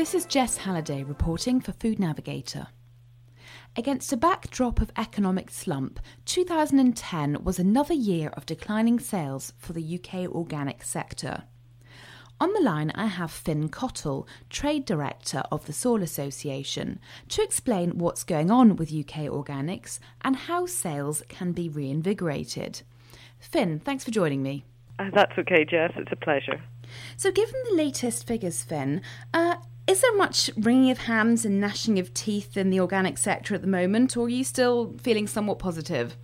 This is Jess Halliday reporting for Food Navigator. Against a backdrop of economic slump, 2010 was another year of declining sales for the UK organic sector. On the line, I have Finn Cottle, Trade Director of the Soil Association, to explain what's going on with UK organics and how sales can be reinvigorated. Finn, thanks for joining me. Uh, that's okay, Jess. It's a pleasure. So, given the latest figures, Finn, uh, is there much wringing of hands and gnashing of teeth in the organic sector at the moment, or are you still feeling somewhat positive?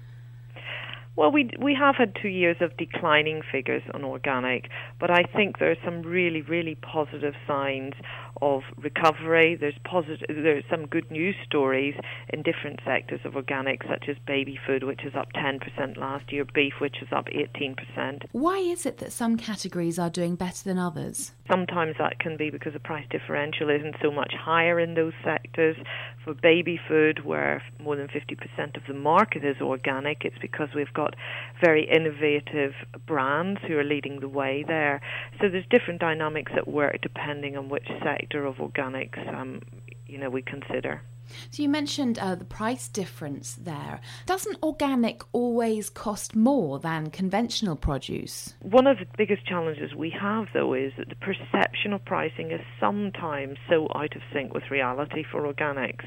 Well, we we have had two years of declining figures on organic, but I think there are some really really positive signs of recovery. There's positive there's some good news stories in different sectors of organic, such as baby food, which is up 10% last year, beef, which is up 18%. Why is it that some categories are doing better than others? Sometimes that can be because the price differential isn't so much higher in those sectors. For baby food, where more than 50% of the market is organic, it's because we've got very innovative brands who are leading the way there. So there's different dynamics at work depending on which sector of organics um, you know we consider. So you mentioned uh, the price difference there. Doesn't organic always cost more than conventional produce? One of the biggest challenges we have, though, is that the perception of pricing is sometimes so out of sync with reality for organics.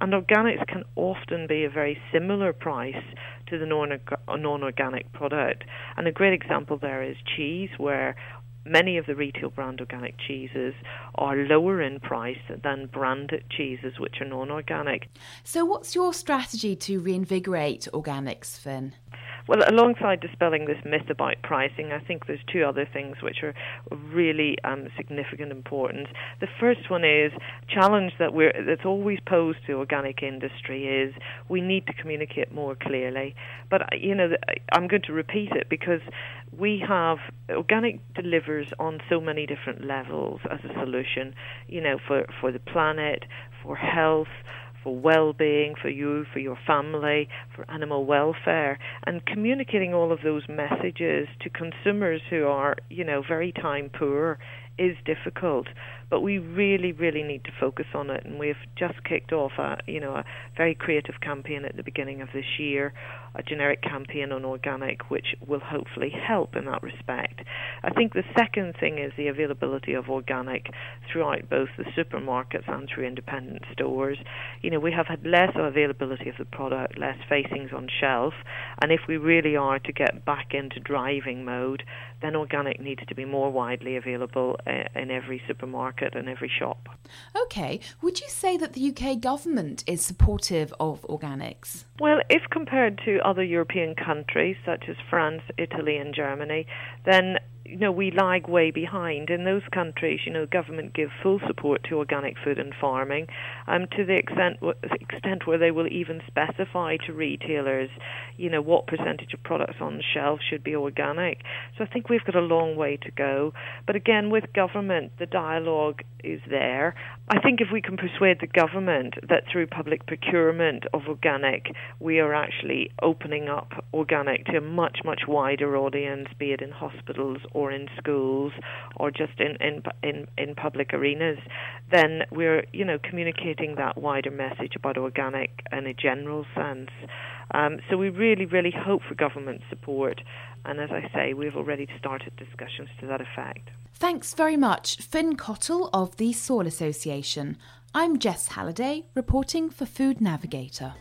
And organics can often be a very similar price to the non-organic product. And a great example there is cheese, where many of the retail brand organic cheeses are lower in price than branded cheeses, which are non organic. So, what's your strategy to reinvigorate organics, Finn? Well, alongside dispelling this myth about pricing, I think there's two other things which are really um, significant importance. The first one is challenge that we're that's always posed to organic industry is we need to communicate more clearly. But you know, I'm going to repeat it because we have organic delivers on so many different levels as a solution. You know, for for the planet, for health for well-being for you, for your family, for animal welfare, and communicating all of those messages to consumers who are, you know, very time poor is difficult but we really, really need to focus on it. And we've just kicked off a, you know, a very creative campaign at the beginning of this year, a generic campaign on organic, which will hopefully help in that respect. I think the second thing is the availability of organic throughout both the supermarkets and through independent stores. You know, we have had less availability of the product, less facings on shelf, and if we really are to get back into driving mode, then organic needs to be more widely available uh, in every supermarket and every shop. Okay. Would you say that the UK government is supportive of organics? Well, if compared to other European countries such as France, Italy, and Germany, then you know, we lag way behind. In those countries, you know, government gives full support to organic food and farming, um, to the extent extent where they will even specify to retailers, you know, what percentage of products on the shelf should be organic. So I think we've got a long way to go. But again, with government, the dialogue is there. I think if we can persuade the government that through public procurement of organic, we are actually opening up organic to a much much wider audience, be it in hospitals or in schools or just in, in in in public arenas, then we're you know communicating that wider message about organic in a general sense. Um, so we really really hope for government support, and as I say, we've already started discussions to that effect. Thanks very much, Finn Cottle of the Soil Association. I'm Jess Halliday, reporting for Food Navigator.